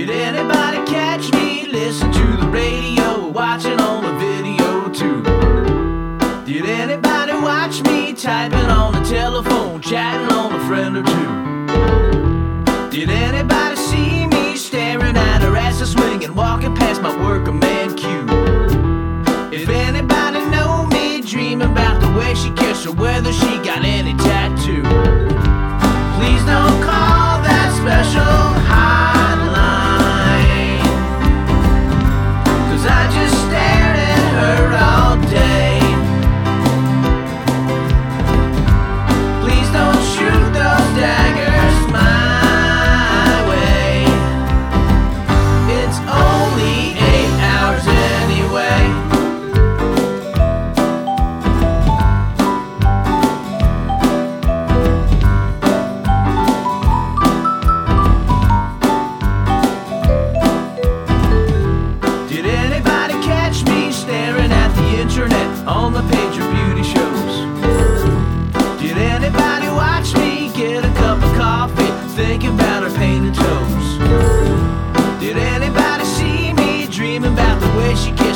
Did anybody catch me? Listen to the radio, watching on the video too. Did anybody watch me typing on the telephone, chatting on a friend or two? Did anybody see me staring at her ass a swing and walking past my workman cue? If anybody know me dreaming about the way she kissed or whether she about the way she kissed